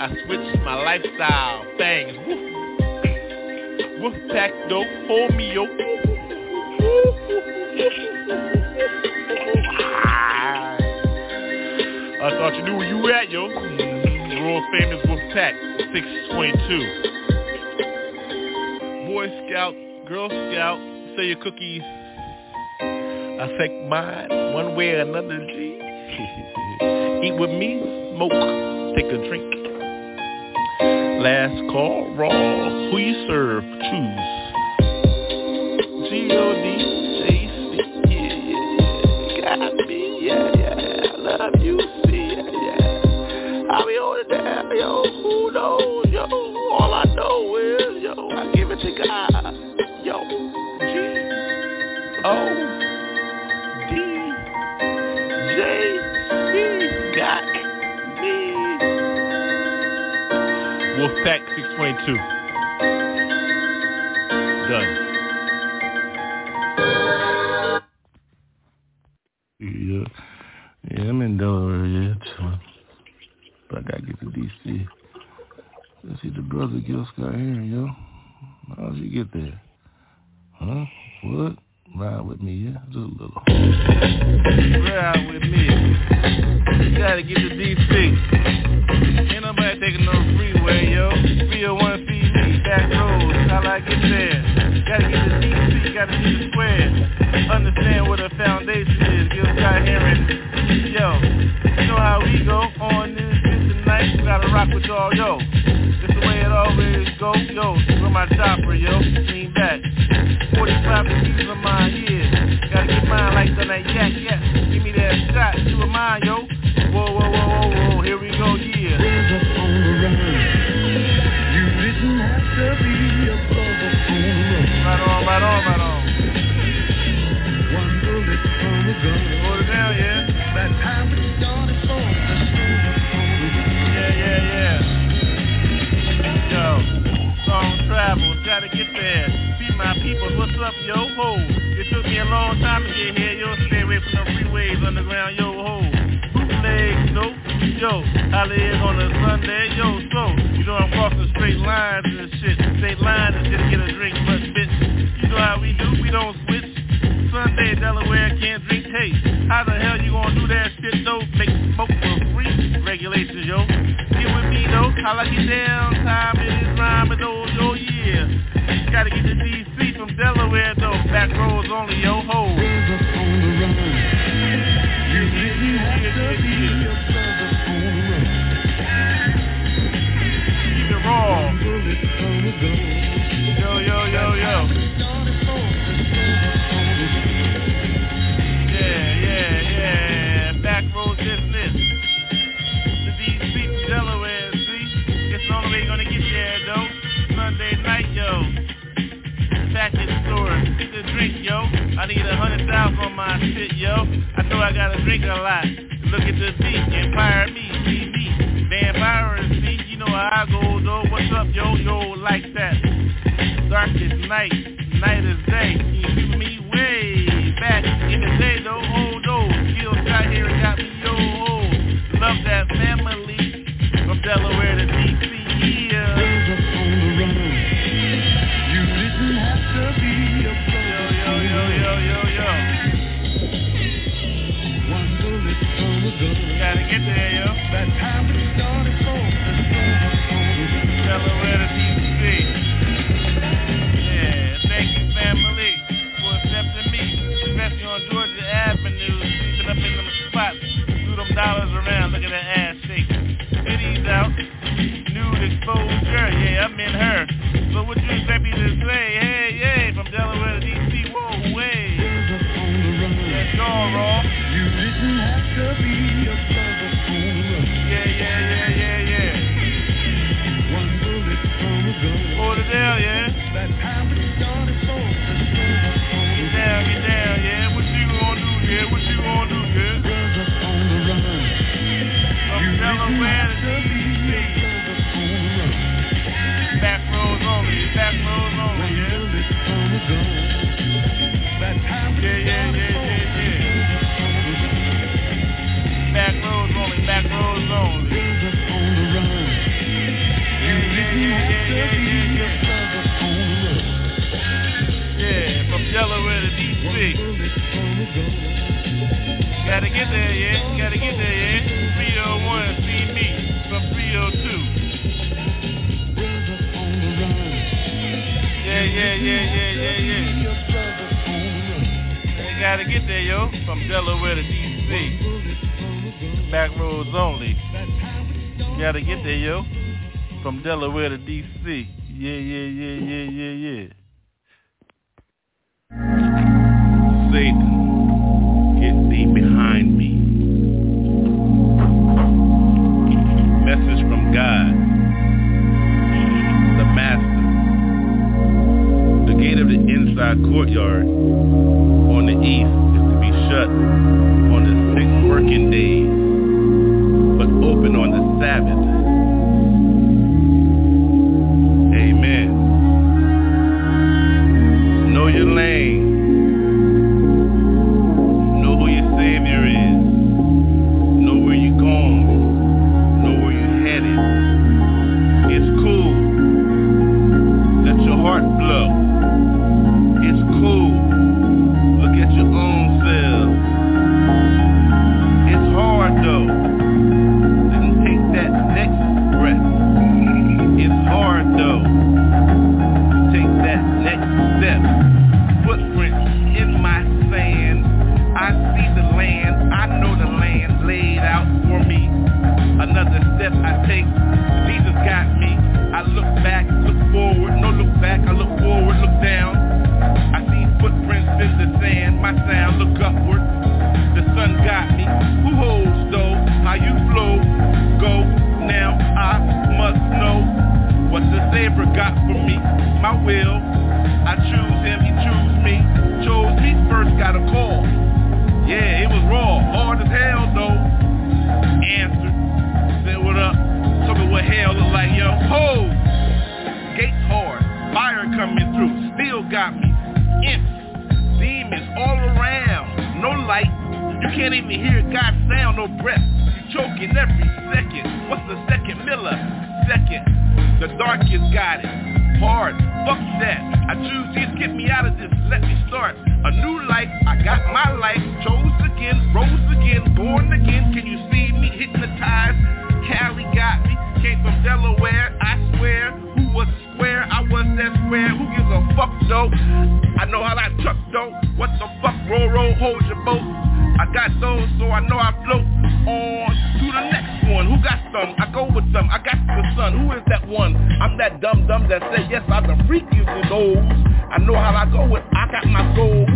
I switched my lifestyle. Things. Woof. Woof pack, though. Hold me, yo. I thought you knew where you at, yo. Mm-hmm. World famous Wolf Pack, 622. Boy Scout, Girl Scout, say your cookies I affect mine one way or another, G. Eat with me, smoke, take a drink. Last call, raw, who you serve, choose. G-O-D, 2.2. Done. Yeah. Yeah, I'm in Delaware, yeah, chilling. But I gotta get to DC. Let's see the brother Gil Scott here, yo. How'd you get there? My chopper, yo. Lean back. 45 degrees of mine, yeah. Gotta get mine like the night, yak, yak. Give me that shot, two of mine, yo. Whoa, whoa, whoa, whoa, whoa. Here we go, yeah. Raise up on the run. You didn't have to be above the phone. Right on, right on, right on. One bullet from a gun. Hold it down, yeah. Travels, gotta get there. See my people, what's up, yo, ho? It took me a long time to get here, yo. Stay away from the freeways, underground, yo, ho. Bootlegs, no, yo. Live on a Sunday, yo, so you know I'm crossing straight lines and shit. Straight lines shit to get a drink, but bitch, you know how we do, we don't switch. Sunday, Delaware can't drink taste. How the hell you gonna do that shit though? Make smoke? regulations, yo. Get with me, though. I like it down. Time it is rhyme and old, yo, yeah. You gotta get to D.C. from Delaware, though. Back roads only, yo, ho. On the run. You didn't have to be yourself on the run. Keep it raw. Sunday gonna get there though. Monday night, yo. Fashion store. Get the drink, yo. I need a hundred thousand on my shit, yo. I know I gotta drink a lot. Look at the beat, empire me, see me. Vampire is me, you know how I go though. What's up, yo, yo, like that. Darkest night, night is day. You me way back in the day though, oh no. Feels right here, got me, yo. Delaware to D.C. Yeah, yeah, yeah, yeah, yeah, yeah. Satan, get thee behind me. Message from God, the Master. The gate of the inside courtyard on the east is to be shut on the sixth working day, but open on the Sabbath every second. What's the second miller? Second. The darkest got it. Hard. Fuck that. I choose this. Get me out of this. Let me start. A new life. I got my life. Chose again. Rose again. Born again. Can you see me hypnotized? Cali got me. Came from Delaware. I swear. Who was square? I was that square. Who gives a fuck though? I know how that truck though. What the fuck, roll, roll, hold your boat. I got those, so I know I float on to the next one. Who got some? I go with them. I got the sun. Who is that one? I'm that dumb dumb that said yes. I'm the freakiest of those. I know how I go with. I got my goals.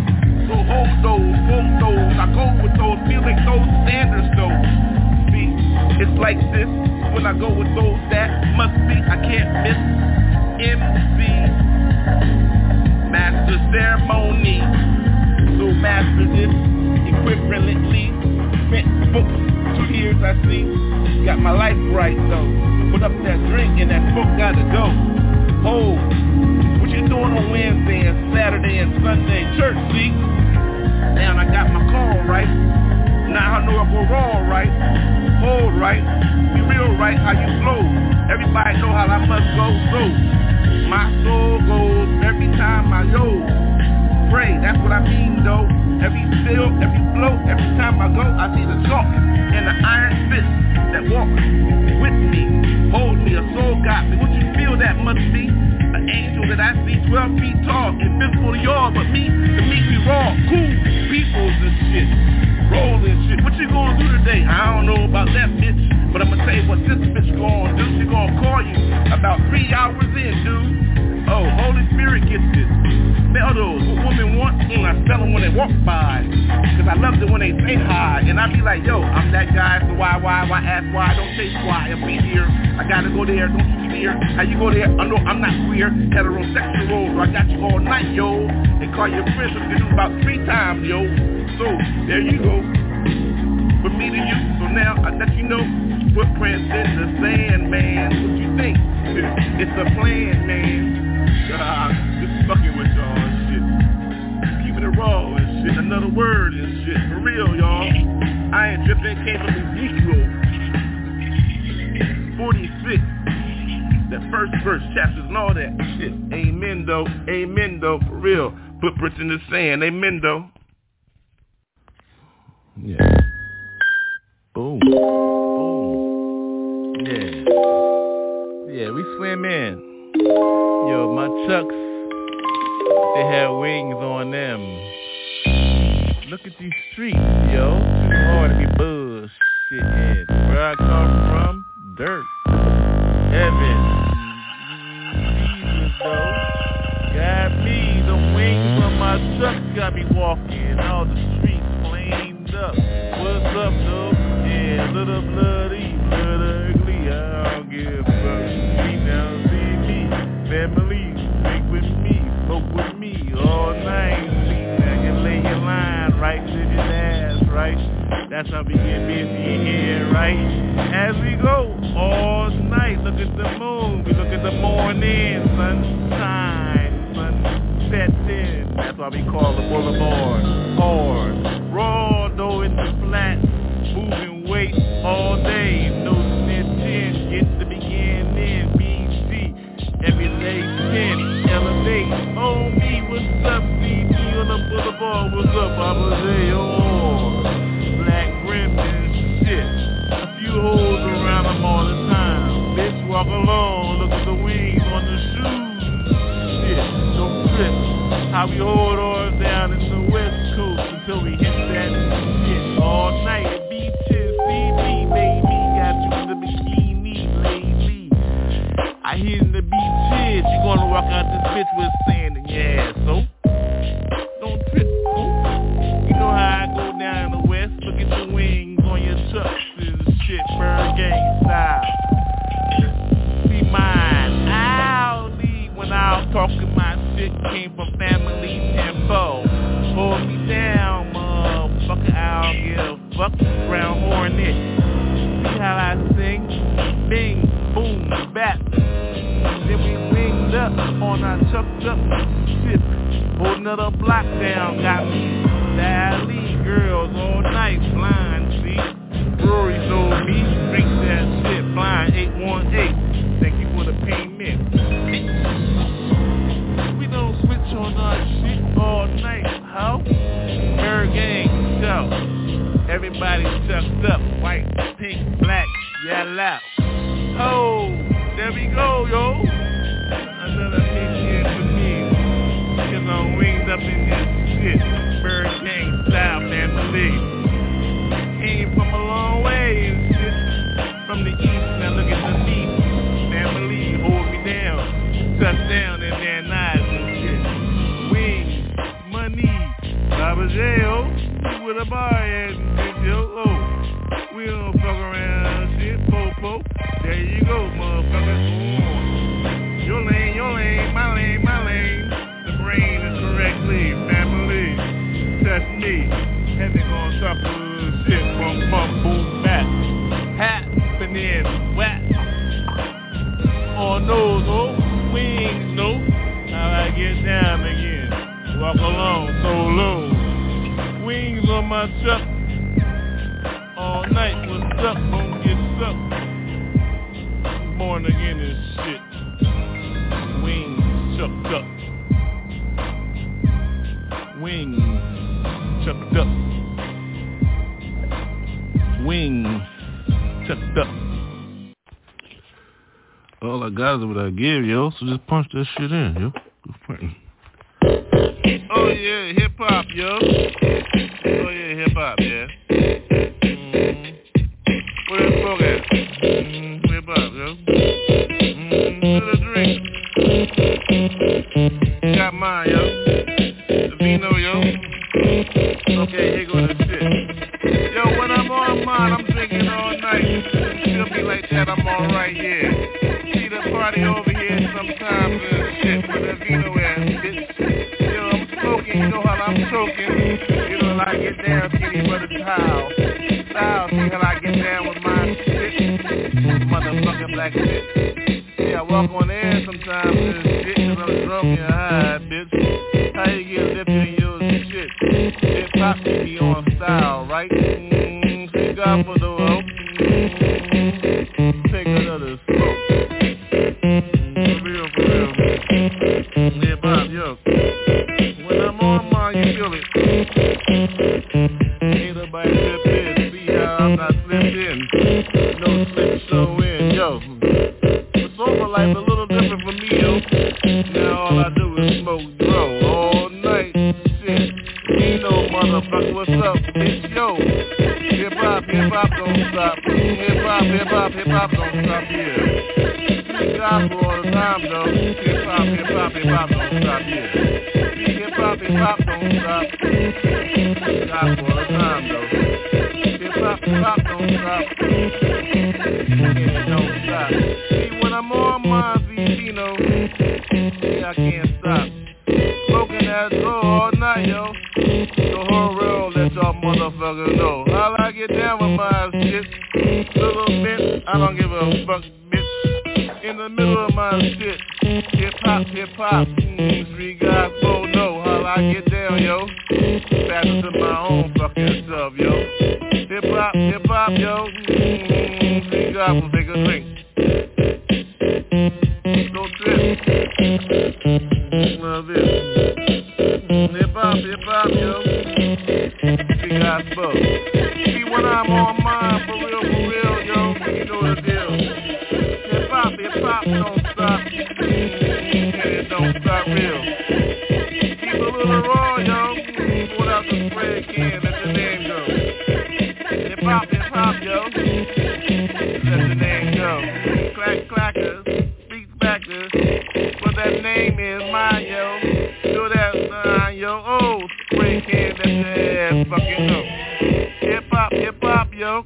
So hold those, hold those. I go with those, feeling those standards though. See, it's like this. When I go with those that must be. I can't miss. MC Master ceremony. So master this equivalently. Spent books, two years I see. Got my life right though. Put up that drink and that book gotta go. Oh, what you doing on Wednesday and Saturday and Sunday? Church, see? Now I got my call right. Now I know I go wrong right. Hold right. Be real right how you flow. Everybody know how I must go. So my soul goes every time I go. Pray, that's what I mean though. Every still, every flow, every time I go, I see the chalk and the iron fist that walk with me, me, a soul got me. What you feel that must be? An angel that I see 12 feet tall, invisible to y'all, but me, to meet me raw, cool, peoples and shit, rolling shit. What you gonna do today? I don't know about that bitch, but I'ma tell you what this bitch gonna do. She gonna call you about three hours in, dude. Oh, Holy Spirit gets this. Smell those. What I smell them when they walk by. Cause I love it when they say hi. And I be like, yo, I'm that guy, so why, why, why, ask why? Don't say why, I'll be here. I gotta go there, don't you fear. How you go there? I know I'm not queer. Heterosexual, so I got you all night, yo. They call your friends, we can do about three times, yo. So, there you go. From me to you, so now I let you know footprints in the sand, man. What you think? It's a plan, man. God, just fucking with raw and shit. Another word and shit. For real, y'all. I ain't dripping, came from Ezekiel 46. That first verse, chapters and all that shit. Amen though. Amen though. For real. Footprints in the sand. Amen though. Yeah. Boom. Boom. Yeah. Yeah, we swim in. Yo, my chucks, they have wings on them. Look at these streets, yo. Too hard to be bullshit. Where I come from, dirt. Heaven. Jesus, though. Got me, the wings on my chuck got me walking. All the streets flamed up. What's up, though? Yeah, little bloody, little ugly. I don't give a fuck. See now, see me. Family, stick with me, smoke with me all night. Right to your ass, right? That's how we get busy here, right? As we go all night, look at the moon, we look at the morning, sunshine, sunset in. That's why we call the boulevard hard. Raw though the flat, moving weight all day, no knees. Baba J, ho. Look bar and bitch, oh, yo. We don't fuck around shit, popo. There you go, motherfucker. Your lane, your lane, my lane, my lane. The brain is correctly, family. That's me. Heavy on top of shit from mumble back. Happening, wet. On those, old wings, no. How I get down, Walk along so low. Wings on my truck. All night, what's up, gonna get sucked. Born again and shit. Wings chucked up. Wings chucked up. Wings chucked up. All I got is what I give, yo. So just punch that shit in, yo. Go punch. Oh yeah, hip hop, yo. Oh yeah, hip hop, yeah. Mm-hmm. Where that smoke at? Mm-hmm. Hip hop, yo. Mm-hmm. The drink. Got mine, yo. The vino, yo. Okay, here go the shit. Yo, when I'm on mine, I'm drinking all night. Feel me like that, I'm alright, yeah. Style, see how I get down with my shit. Motherfucking black shit. Yeah, I walk on air sometimes and shit cause I'm drunk and high, your ass fucking go. Hip hop, hip hop, yo.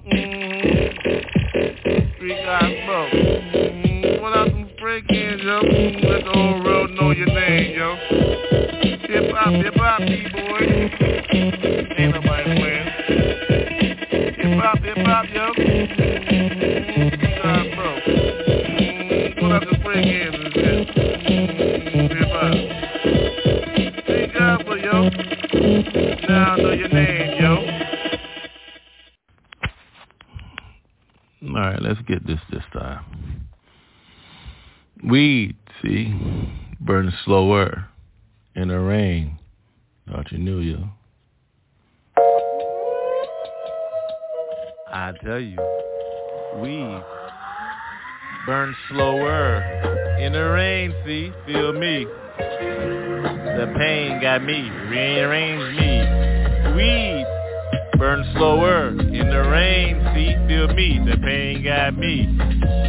Slower in the rain. Thought you knew, you. I tell you, we burn slower in the rain, see, feel me. The pain got me, rearrange me. Weed burn slower in the rain, see, feel me. The pain got me.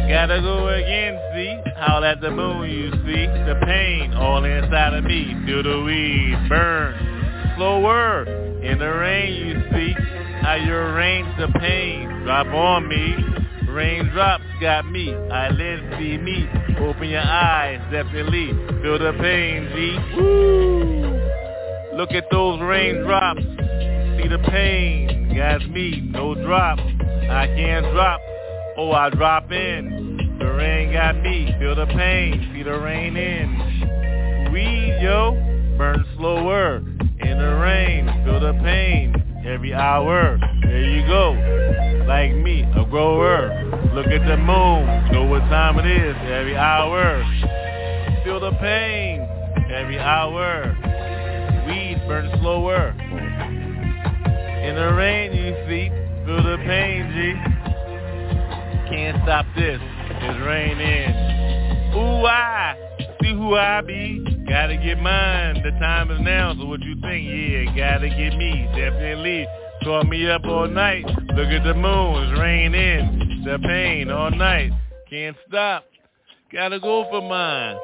Gotta go again, see, howl at the moon, you see. The pain all inside of me, feel the weed burn slower in the rain, you see. How you arrange the pain, drop on me. Raindrops got me, eyelids see me. Open your eyes, definitely feel the pain, G. Woo! Look at those raindrops, see the pain. That's me, no drop. I can't drop. Oh, I drop in. The rain got me. Feel the pain. See the rain in. Weed, yo. Burn slower. In the rain. Feel the pain. Every hour. There you go. Like me, a grower. Look at the moon. Know what time it is. Every hour. Feel the pain. Every hour. Weed burn slower. In the rain, you see. through the pain, G. Can't stop this. It's raining. Ooh, I see who I be. Gotta get mine. The time is now. So what you think? Yeah, gotta get me. Definitely. Call me up all night. Look at the moon. It's raining. The pain all night. Can't stop. Gotta go for mine.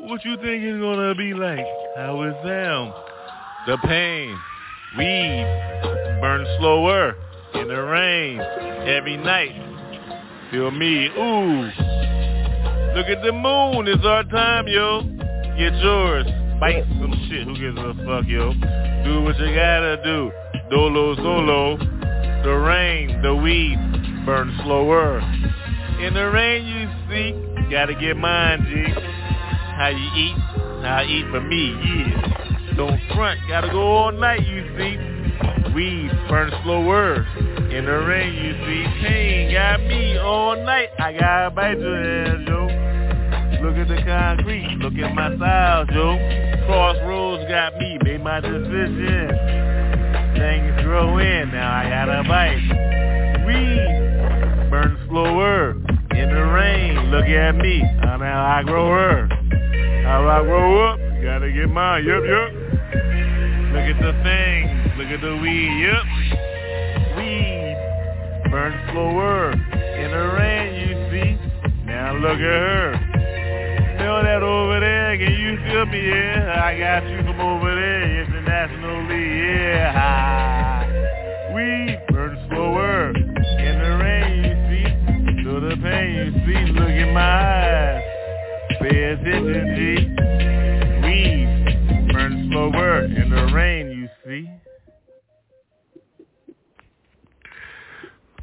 What you think it's gonna be like? How it sound? The pain. Weed. Burn slower. In the rain. Every night. Feel me. Ooh. Look at the moon. It's our time, yo. Get yours. Bite some shit. Who gives a fuck, yo? Do what you gotta do. Dolo solo. The rain, the weed, burn slower. In the rain, you see, gotta get mine, G. How you eat? How I eat for me, yeah. Don't front, gotta go all night, you see. Weed burn slower. In the rain, you see, pain got me all night. I gotta bite your ass, yo. Look at the concrete, look at my style, yo. Crossroads got me, made my decision. Things grow in, now I gotta bite. Weed burn slower. In the rain, look at me, how I grow her. How I grow up, gotta get mine, yup, yup. Look at the thing, look at the weed, yup. Weed burn slower. In the rain, you see. Now look at her. Feel that over there, can you feel me? Yeah, I got you from over there, internationally, yeah.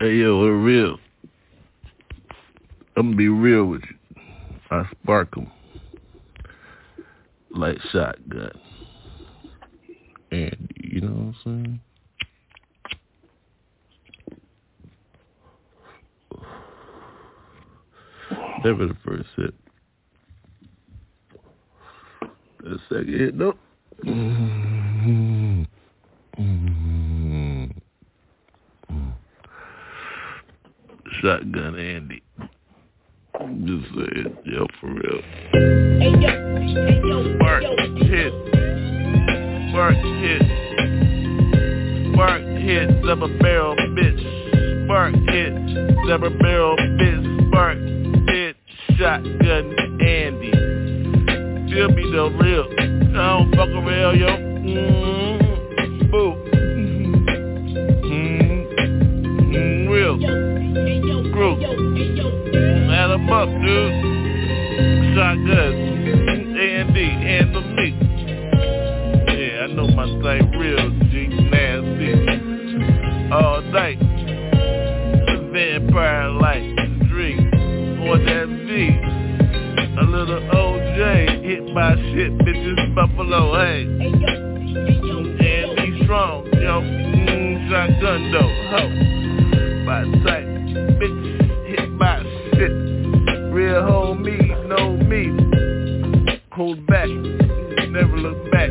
Hey yo, we're real. I'm gonna be real with you. I spark 'em like shotgun. And you know what I'm saying? Never the first hit. The second hit, nope. Mm-hmm. Mm-hmm. Shotgun Andy. Just saying, yo, for real. Hey, yo, hey, yo, Spark hit. Spark hit. Spark hit. Double barrel bitch. Spark hit. Double barrel bitch. Spark hit. Shotgun Andy. Feel me the real. I don't fuck around, yo. Mm-hmm. Boo. Add 'em up, dude. Shotgun. A&D. Handle me. Yeah, I know my thing real. G. Nasty. All night. Vampire light. Drink. On that V. A little OJ. Hit my shit, bitches. Buffalo. Hey. And be strong, yo. Mm, shotgun though. Ho. My type. Bitch. Shit. Homie. Know me. Hold back. Never look back.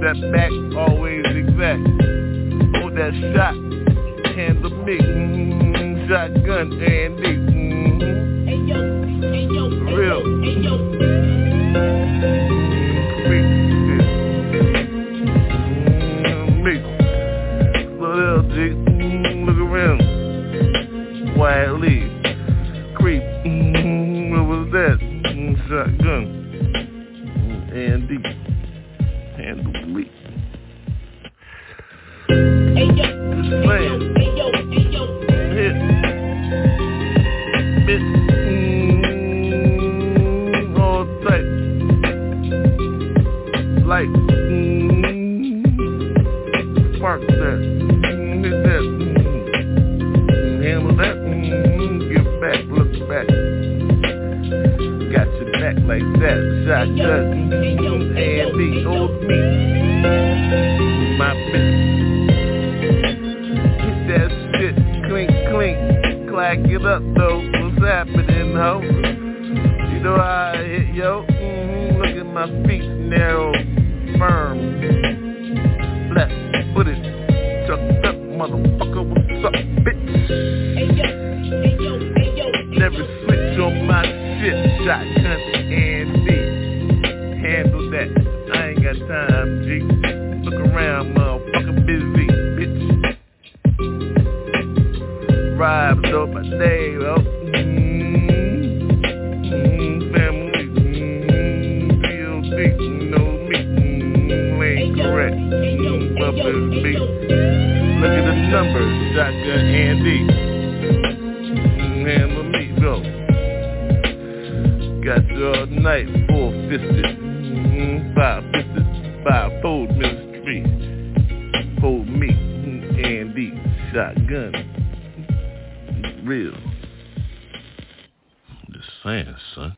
That back always exact. Hold that shot. Handle me. Mm, shotgun Andy. Mm, real. Numbers, shotgun and D. Mm-hmm. Handle me, go. Got you all night, four fisted. Mm-hmm. Five fisted, five fold ministry. Hold me, mm, Andy, shotgun. Real. Just saying, son.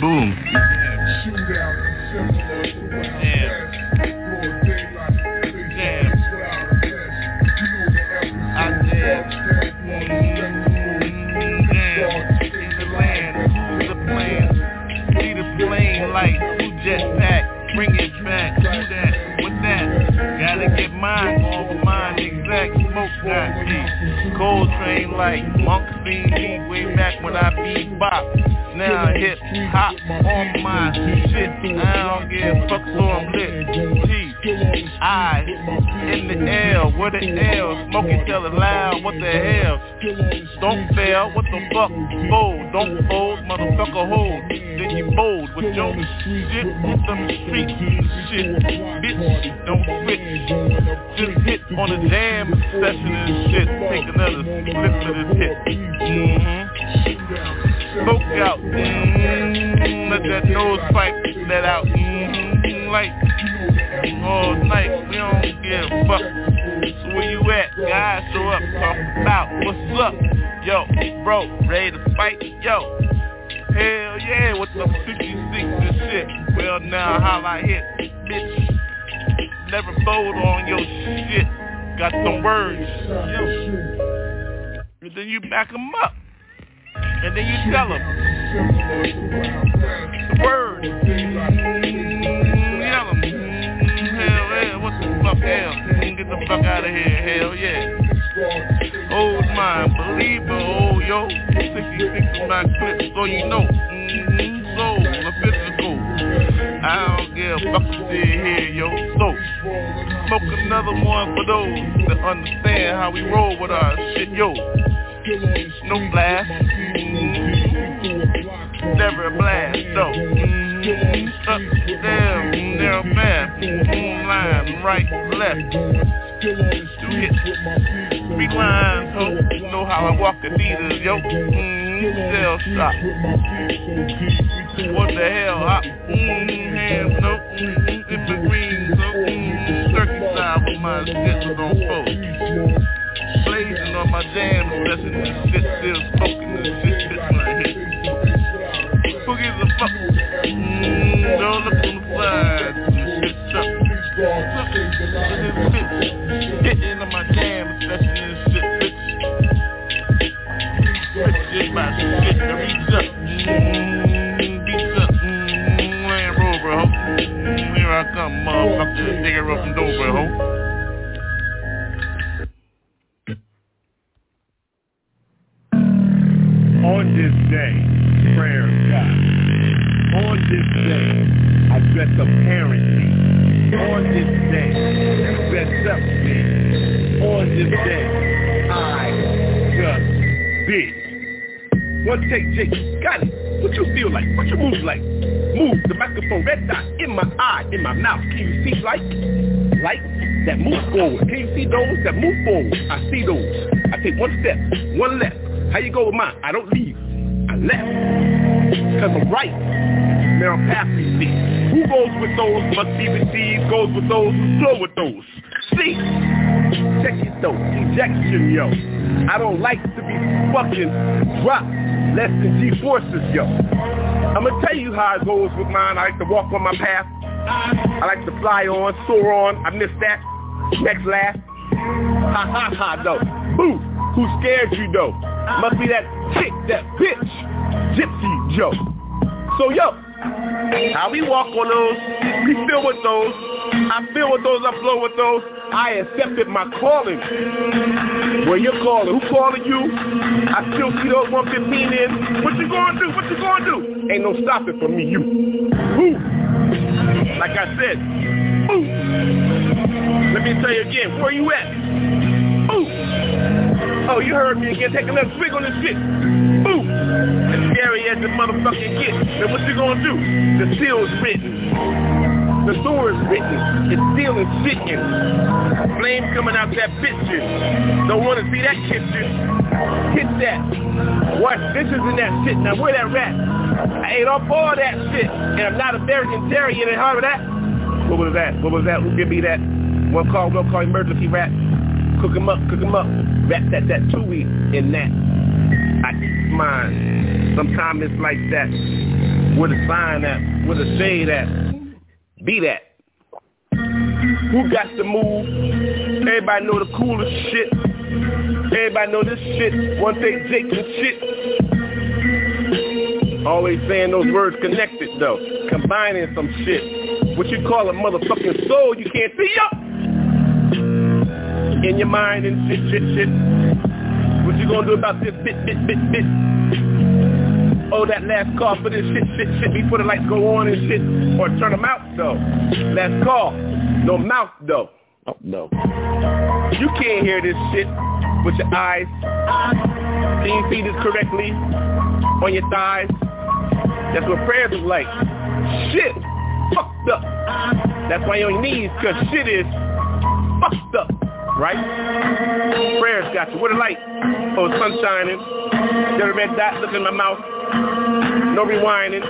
Boom. Bring Mine, all of mine, exact smoke got me. Cold train like monk seen me way back when I beat bop. Now hip hop on my shit. I don't give a fuck so I'm lit. I in the L, what the L? Smokey tell it loud, what the hell? Don't fail, what the fuck? Fold, don't fold, motherfucker hold. Then you bold with your shit, hit them streets, shit, bitch, don't switch. Just hit on a jam session and shit. Take another flip to this hit. Mm-hmm. Smoke out, mm-hmm. Let that nose pipe let out, mm-hmm. Like oh, all night, we don't give a fuck. So where you at? Guys, show up, talk about what's up. Yo, bro, ready to fight? Yo, hell yeah, with the 56 and shit. Well, now how I hit, bitch. Never fold on your shit. Got some words, yo. And then you back them up. And then you tell them. 66 is my clip, so you know. Mm-hmm, the physical. I don't give a fuck what's in here, yo. So, smoke another one for those that understand how we roll with our shit, yo. No blast. Mm-hmm. Never a blast, though. Mm-hmm. Up, down, narrow path. Mm-hmm. Line, right, left. Two hits. Three lines, ho. Know how I walk Adidas, yo. Mm-hmm. What the hell? I, mm-hmm. Hands, no. Mm-hmm. In between. Mm-hmm. Turkey side with my was on post blazing on my jam session and shit, still smoking Can you see like? Like that move forward. Can you see those that move forward? I see those. I take one step, one left. How you go with mine? I don't leave. I left. Cause I'm right. Down path we see. Who goes with those must be received, goes with those who flow with those. See, check it though, injection, yo. I don't like to be fucking dropped less than G-forces, yo. I'm gonna tell you how it goes with mine. I like to walk on my path. I like to fly on, soar on. I missed that. Next laugh. Ha ha ha though. Boo. Who scared you though? Must be that chick, that bitch. Gypsy Joe. So yo, how we walk on those, we feel with those. I feel with those, I flow with those. I accepted my calling. Where you calling? Who calling you? I still see those 115 in. What you gonna do? What you gonna do? Ain't no stopping for me, you. Who? Like I said, Ooh. Let me tell you again, where you at? Ooh. Oh, you heard me again. Take another swig on this shit. Ooh. As scary as the motherfucking get. Then what you gonna do? The seal's written. The door is written. It's still is sitting. Flame coming out that picture. Don't want to see that kitchen. Hit that. Wash dishes in that shit. Now where that rat? I ate up all that shit. And I'm not American Terry. You didn't heard of that? What was that? What was that? Who give me that? One call, one call emergency rat. Cook him up, cook him up. Rat that, that two-week in that. I eat mine. Sometimes it's like that. Where the sign at? Where the say that? Be that. Who got the move? Everybody know the coolest shit. Everybody know this shit. One take Jake and shit. Always saying those words connected though. Combining some shit. What you call a motherfucking soul you can't see up. In your mind and shit, shit, shit. What you gonna do about this bit, bit, bit, bit? Oh, that last call for this shit, shit, shit before the lights go on and shit. Or turn them out though. Last call. No mouth though. Oh, no. You can't hear this shit with your eyes. Can you see this correctly? On your thighs? That's what prayers is like. Shit. Fucked up. That's why you're on your knees, cause shit is fucked up. Right? Prayers got you. What a light. Oh, sun shining. A red dot look in my mouth. No rewinding.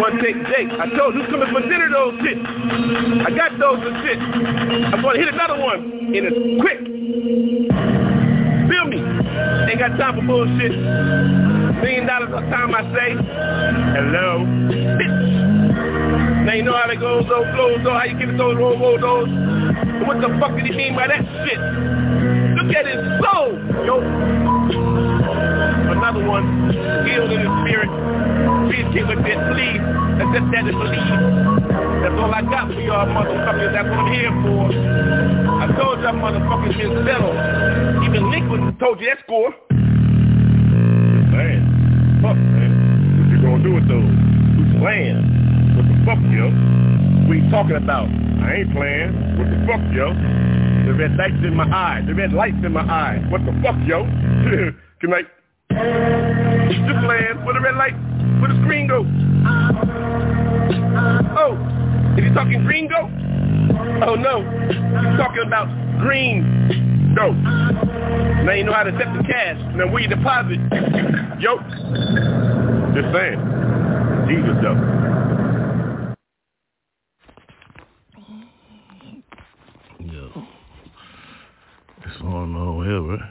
One take Jake. I told you who's coming for dinner those shit. I got those and shit. I'm gonna hit another one. And it's quick. Feel me. Ain't got time for bullshit. Million dollars a time I say. Hello. Bitch. Now you know how they go, those flows, though, how you get those, roll, roll, those. What the fuck did he mean by that shit? Look at his soul, yo. Another one, healed in his spirit. Please get with it, please. Accept that and believe. That's all I got for y'all motherfuckers. That's what I'm here for. I told y'all motherfuckers been settled. Even Lincoln told you that score. Man, fuck, man. What you gonna do with those? Who's playing? What the fuck, yo? What you talking about? I ain't playing. What the fuck, yo? The red lights in my eye. The red lights in my eye. What the fuck, yo? Good night. Just playing. Where the red light? Where the screen go? Oh, is he talking green go? Oh no, he's talking about green go. Now you know how to set the cash. Now where you deposit? Yo, just saying. Jesus though. Yo. This one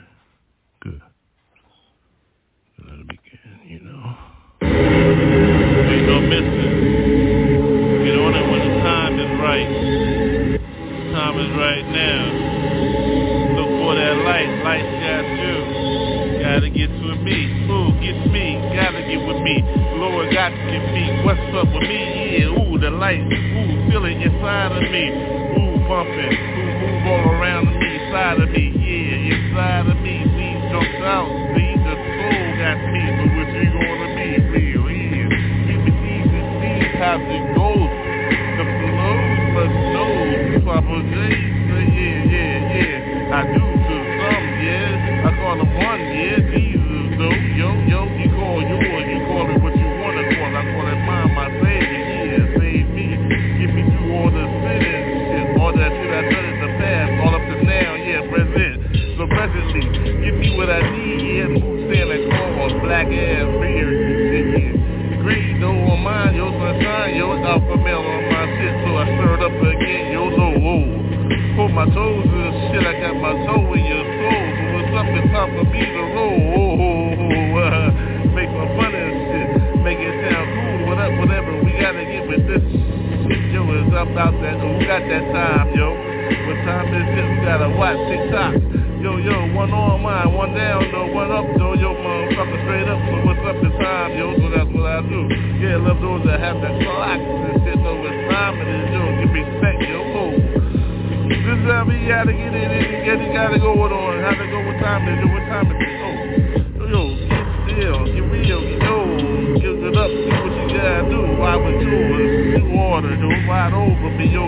and shit, know what time it is, yo, give me respect, yo, oh. This is how we gotta get it in, get it, gotta go it on, how to go, what time it is, what time it is, oh. Yo, yo, get still, get real, yo, give it up, see what you gotta do, why would you, new order, yo, wide over me, yo,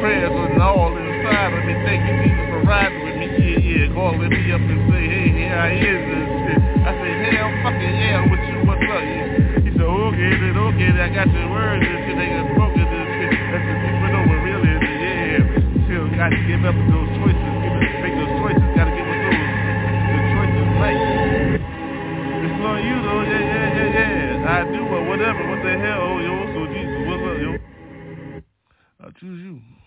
prayers and all inside of me, thank you, Jesus, for riding with me, yeah, yeah, calling me up and say, hey, here I is, and shit. I said, hell, fucking yeah, then, okay, then I got your words and shit, they got spoken this shit. That's the people know what real is, yeah. Still got to give up those choices, make those choices, got to give up those, the choices right. It's on you though, yeah, yeah, yeah, yeah. I do or whatever, what the hell, oh, yo, so Jesus, what's up, yo? I choose you.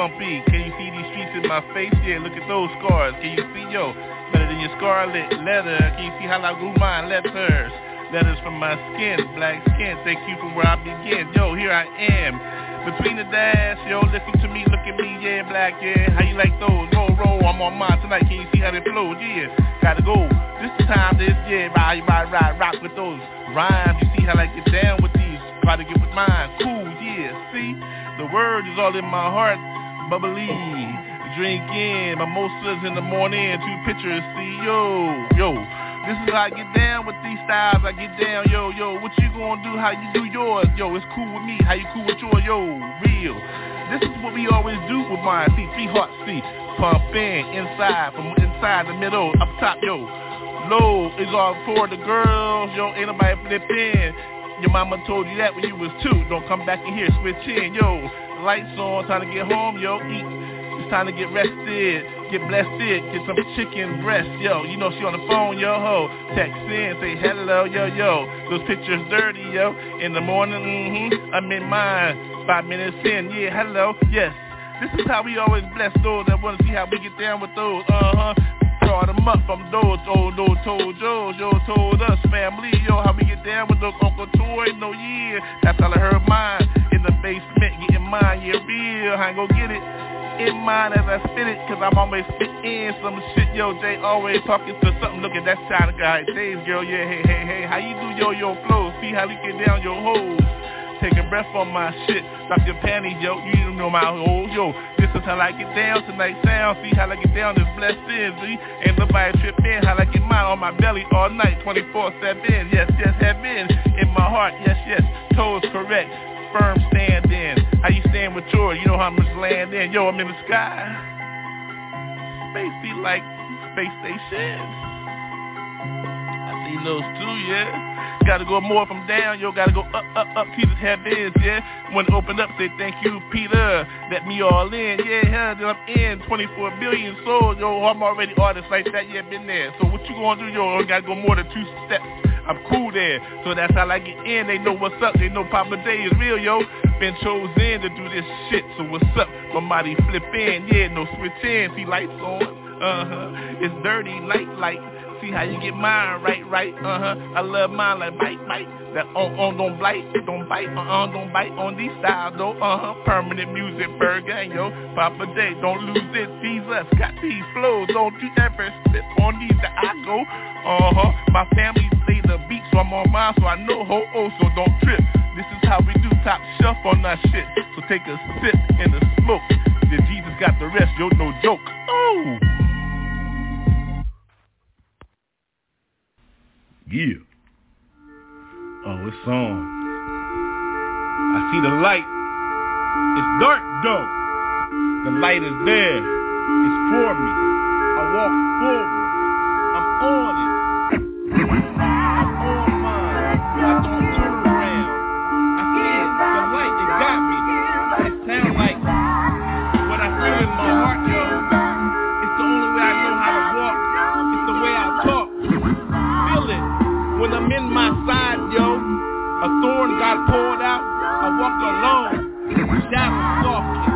Bumpy. Can you see these streets in my face? Yeah, look at those scars. Can you see, yo, better than your scarlet leather? Can you see how I grew mine letters? Letters from my skin, black skin, Thank you from where I begin. Yo, here I am, between the dash, yo, listen to me, look at me, yeah, black, yeah. How you like those? Roll, roll, I'm on mine tonight. Can you see how they flow? Yeah, gotta go. This time, this, yeah, ride, ride, ride, rock with those rhymes. You see how I get down with these? Try to get with mine. Cool, yeah, see? The word is all in my heart, bubbly. Drink in, mimosas in the morning, two pictures, see, yo, yo. This is how I get down with these styles, I get down, yo, yo. What you gonna do, how you do yours, yo. It's cool with me, how you cool with yours, yo, real. This is what we always do with mine, see, three hearts, see. Pump in, inside, from inside the middle, up top, yo. Low is all for the girls, yo, ain't nobody flip in. Your mama told you that when you was two. Don't come back in here, switch in, yo. Lights on, time to get home, yo. Eat. It's time to get rested, get blessed, get some chicken breast, yo. You know she on the phone, yo ho. Text in, say hello, yo yo. Those pictures dirty, yo. In the morning, mm-hmm. I'm in mine. Five minutes in, yeah, hello, yes. This is how we always bless those that wanna see how we get down with those, uh-huh brought them up from those old those told Joe, Joe told us family, yo, how we get down with those Uncle Toy, no yeah, that's all I heard mine. In the basement, getting mine, yeah, real, I ain't gon' get it in mine as I spit it, cause I'm always spit in some shit, yo, Jay always talking to something, look at that sound guy, Days girl, yeah, hey, hey, hey, how you do yo, yo flow, see how we get down your hoes, taking breath on my shit. Drop your panties, yo. You need to know my old yo. This is how I get down tonight. Sound, see how I get down. This blessed is, see. Ain't nobody trip in. How I get mine on my belly all night, 24/7. Yes, yes, heaven in my heart. Yes, yes. Toes correct. Firm stand in. How you stand with yours? You know how much land in. Yo, I'm in the sky. Space be like space station. I see those too, yeah. Gotta go more from down, yo. Gotta go up, up, up. Peter's Jesus heavens, yeah. When it opened up, say thank you, Peter. Let me all in, yeah. Hell, then I'm in. 24 billion souls, yo. I'm already artist like that, yeah. Been there. So what you gonna do, yo? Gotta go more than two steps. I'm cool there, so that's how I get in. They know what's up. They know Papa Day is real, yo. Been chosen to do this shit, so what's up? My body flip in, yeah. No switch in. See lights on. Uh huh. It's dirty, light, light. See how you get mine right, right, uh-huh. I love mine like bite, bite. That on, on, don't bite, don't bite, uh-uh, don't bite on these styles, though, uh-huh. Permanent Muzik, burger, yo. Papa J, don't lose it, these us, got these flows. Don't you ever slip on these that I go, uh-huh. My family play the beat, so I'm on mine, so I know ho, oh, so don't trip. This is how we do top shelf on that shit. So take a sip in the smoke. Then Jesus got the rest, yo, no joke. Oh! Yeah. Oh, it's on. I see the light. It's dark though. The light is there. It's for me. I walk forward. I'm on it. God poured out, I walked alone. Down softly.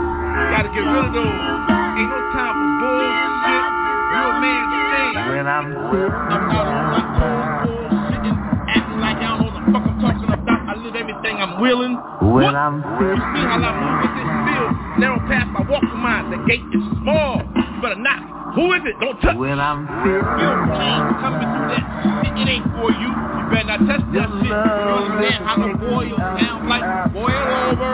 Gotta get rid of those. Ain't no time for bullshit. a man thing. When I'm I'm out on my own bullshitting, acting i'm talking about. I live everything I'm willing. When what? I'm You see how I move with this field? Narrow path, I walk the mine. The gate is small. You better not who is it? Don't touch When I'm feeling You ain't coming through that shit. It ain't for you. You better not touch that shit. You understand how to boil down like boil over.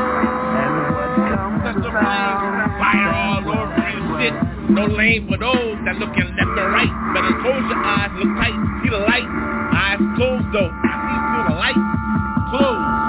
Touch the flame. Fire all over you. shit. No lane for those that looking left or right. Better close your eyes, look tight, see the light. Eyes closed though. I see through the light. Close.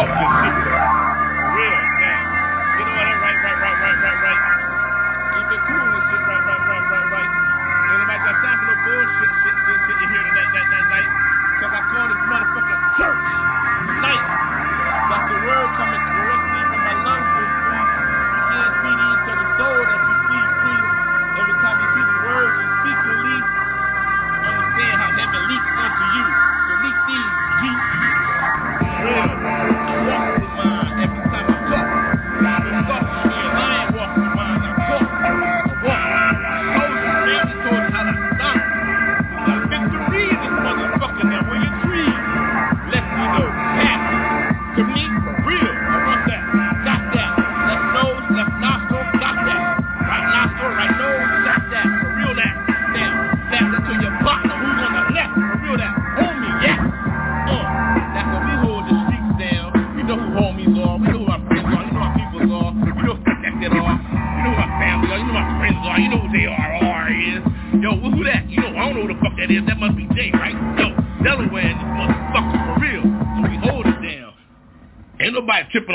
Fuck this nigga.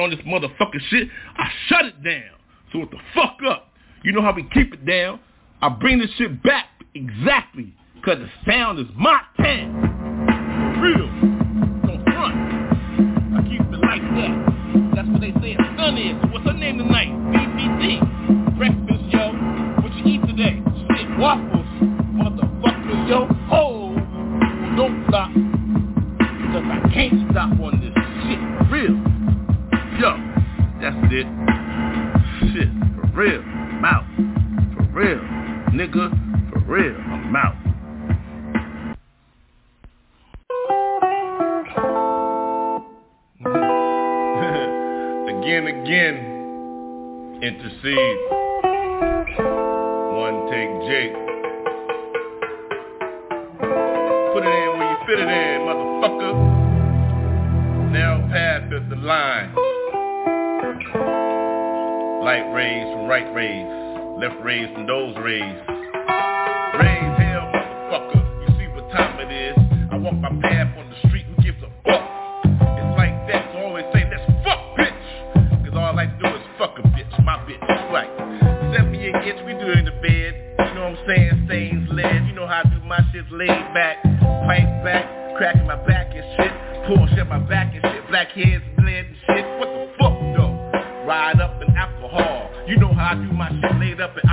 on this motherfucking shit, I shut it down. So what the fuck up? You know how we keep it down? I bring this shit back exactly because the sound is my time. Real. don't front. I keep it like that. That's what they say a son is. So what's her name tonight? BBD. Breakfast, yo. What you eat today? Shit, waffles. Motherfuckers, yo. Oh, don't stop. Because I can't stop on this. That's it. Shit, for real. I'm out. For real. Nigga, for real. I'm out. again, again, intercede. One take Jake. Put it in where you fit it in, motherfucker. Now path is the line. Light rays from right rays, left rays from those rays. Rays, hell, motherfucker. You see what time it is. I walk my path on the street, who gives a fuck? It's like that, so I always say, let's fuck, bitch. Cause all I do is fuck a bitch, my bitch, right. 78 inch, we do it in the bed. You know what I'm saying? Stains lead. You know how I do my shit laid back, pipe back, cracking my back and shit. Pull shit my back and shit. Black heads up in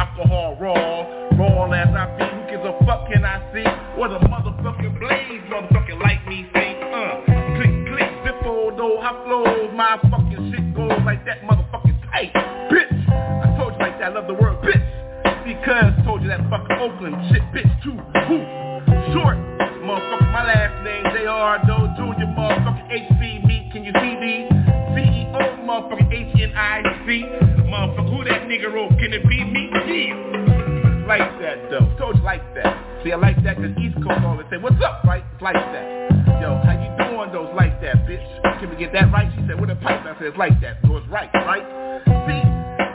nigga wrote? Can it be me? Yeah. Like that though. Told you like that. See, I like that because East Coast always say, what's up, right? It's like that. Yo, how you doing those like that, bitch? Can we get that right? She said, with a pipe? I said, it's like that. So it's right, right? See,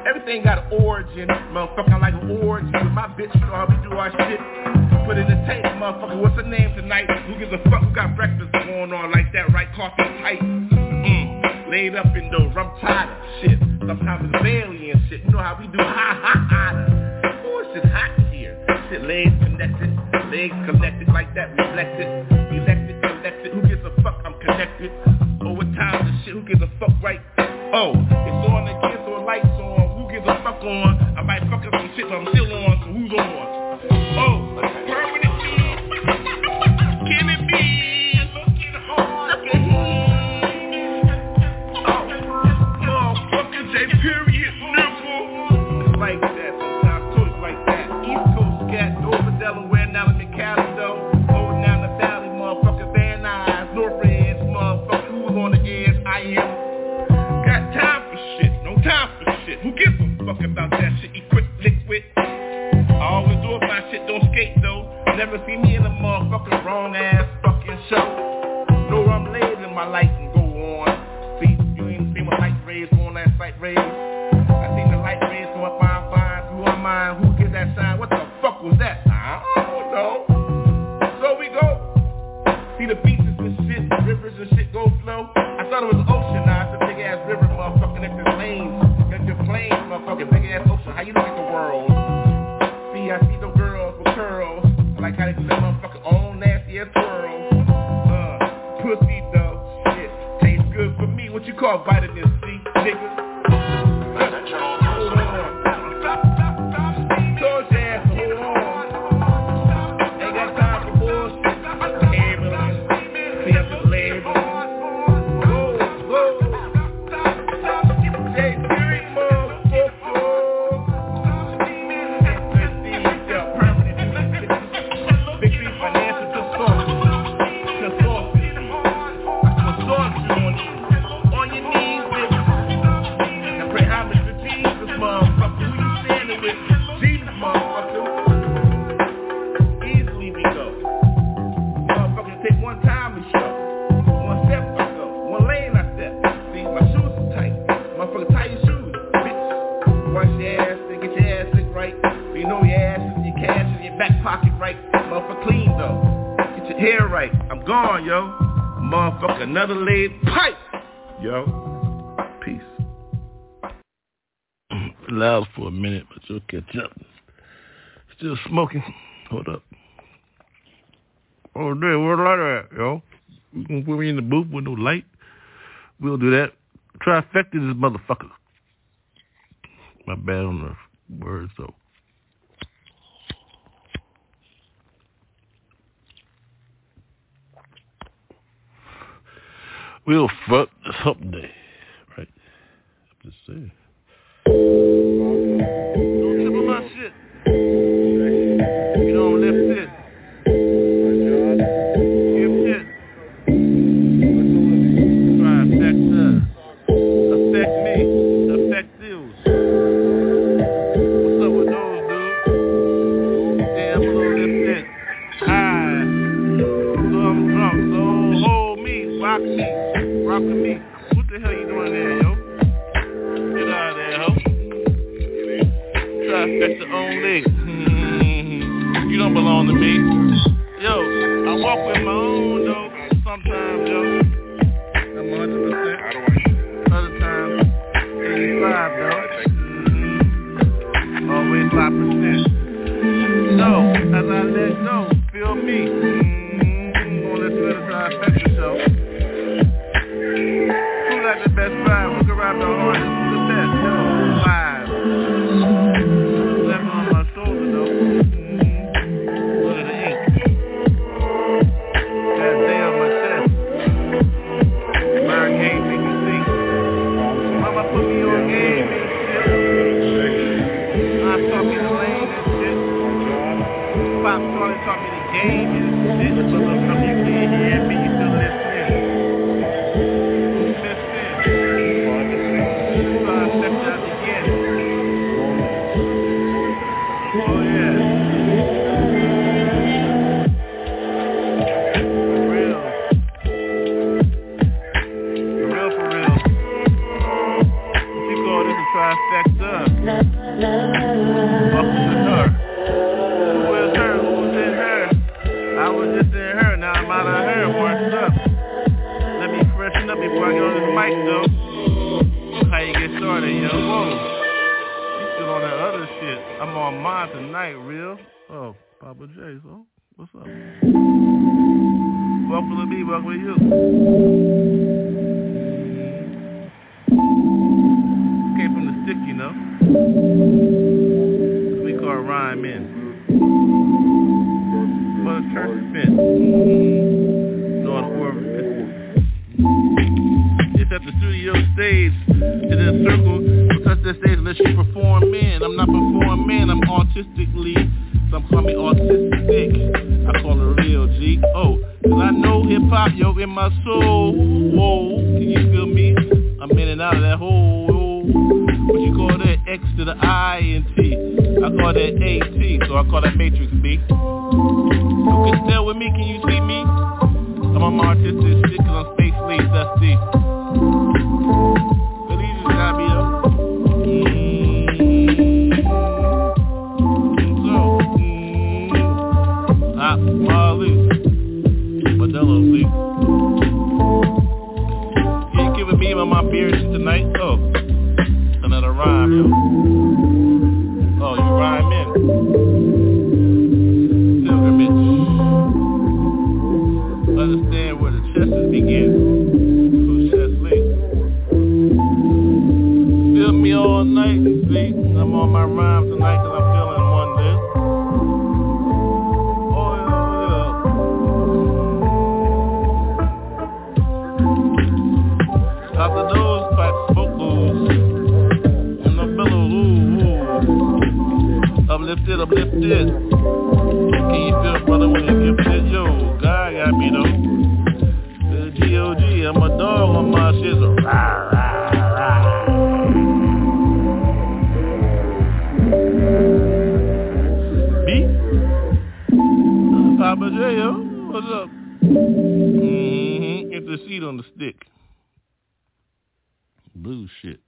everything got an origin. Motherfucker, I like an origin with my bitch. You know how we do our shit. Put in the tape, motherfucker. What's her name tonight? Who gives a fuck? Who got breakfast going on like that, right? Coffee tight. Mm. Laid up in those rum tighter shit. Sometimes it's alien shit. You know how we do ha ha ha. Oh, it's just hot here. Shit, legs connected, legs connected like that, reflected, elected, connected. Who gives a fuck? I'm connected. Oh, Over time, the shit. Who gives a fuck, right? Oh, it's on again, so lights on. Who gives a fuck on? I might fuck up some shit, but I'm still on. So who's on? Oh, permanent. Motherfucker, J girls. I like how they do that motherfucking own nasty ass twirls. Uh, pussy though, shit, tastes good for me. What you call vitamin C, nigga? Still smoking. Hold up. Oh, there, where the light at, yo? You gonna put me in the booth with no light? We'll do that. Try Trifecta this motherfucker. My bad on the words, though. We'll fuck someday. Right. I'm just saying. Don't on my shit. Papa so what's up? Welcome to me, welcome to you. Came from the stick, you know. We call rhyme in. For the church spin. North orifice. It's the studio stage. To the circle. Touch that stage unless you perform in. I'm not performing, I'm artistically. Some call me autistic. I call it real G. Oh, cause I know hip hop, yo, in my soul. Whoa, can you feel me? I'm in and out of that hole. What you call that? X to the I and T. I call that AT, so I call that Matrix B. You can tell with me, can you see me? I'm on my artistic cause I'm space lead, that's deep. Believe it, gotta be shit tonight? Oh, another rhyme, yo. Oh, you rhyme in. Pilgrimage. Understand where the chesses begin. Who's chest lead? Feel me all night, see? I'm on my rhyme Can you feel, brother, when you give it? Yo, God got me though. The dog on my. B? Papa what's up? Mm-hmm, get the on the stick. Blue shit.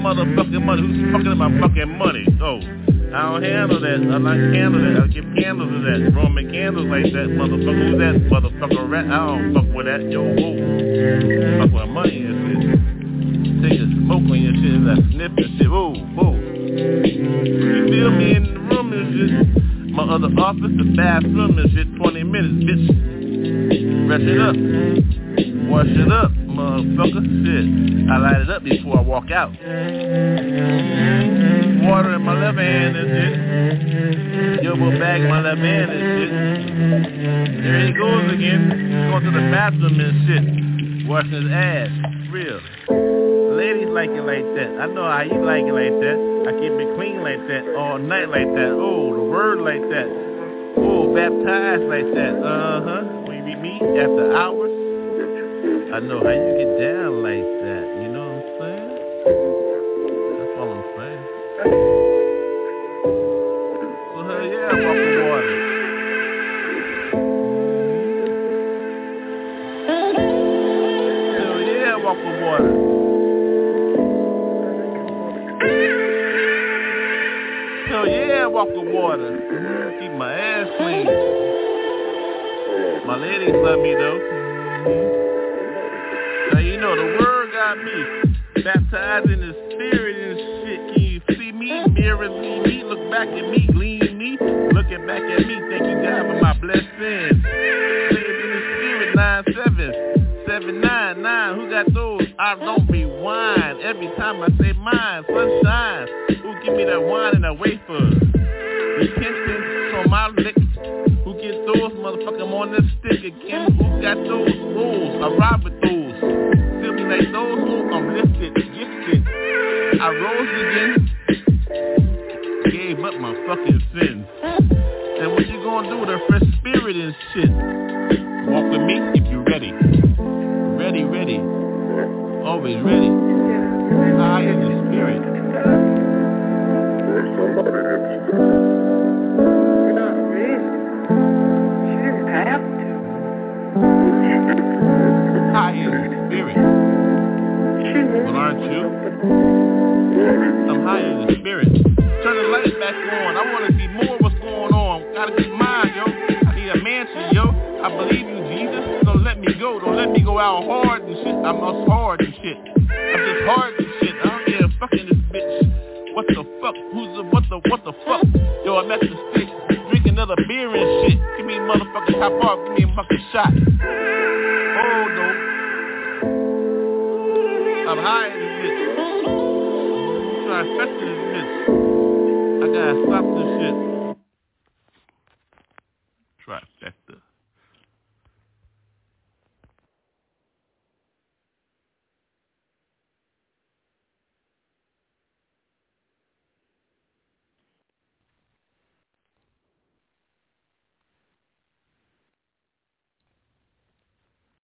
Motherfucking money? Who's fucking my fucking money? Oh, I don't handle that. I like handle that. I give candles to that. Roman candles like that, motherfucker. Who's that motherfucker rat? I don't fuck with that. Yo, whoa. Walk out. Water in my left hand and shit. Yobo bag my left hand is shit. There he goes again. Going to the bathroom and shit. Washing his ass. Real. Ladies like it like that. I know how you like it like that. I keep it clean like that. All night like that. Oh, the word like that. Oh, baptized like that. Uh-huh. When we meet after hours. I know how you get down me, look back at me, lean me, looking back at me, thank you God for my blessings. Saved in the spirit, nine seven, seven nine nine. Who got those? I don't rewind every time I say mine. Sunshine. Who give me that wine and that wafer? Repentance on my lips. Who get those motherfucker I'm on this stick again? Who got those rules? I ride with those. Feel me like those who I'm lifted, gifted. I rose again. Up my fucking sins. And what you gonna do with a fresh spirit and shit? Walk with me if you're ready. Ready, ready. Always ready. High in the spirit. You're not ready. She didn't have to. High in the spirit. Well, aren't you? I'm high in the spirit. Turn the lights back on. I want to see more of what's going on. Gotta get mine, yo. I need a mansion, yo. I believe you, Jesus. Don't let me go. Don't let me go out hard and shit. I'm us hard and shit. I'm just hard and shit. I don't care fucking this bitch. What the fuck? Who's the what the what the fuck? Yo, I'm at the stick. Drink another beer and shit. Give me a motherfucking top off. Give me a fucking shot. Oh no. I'm high in this bitch. Trifecta in this bitch. I gotta stop this shit.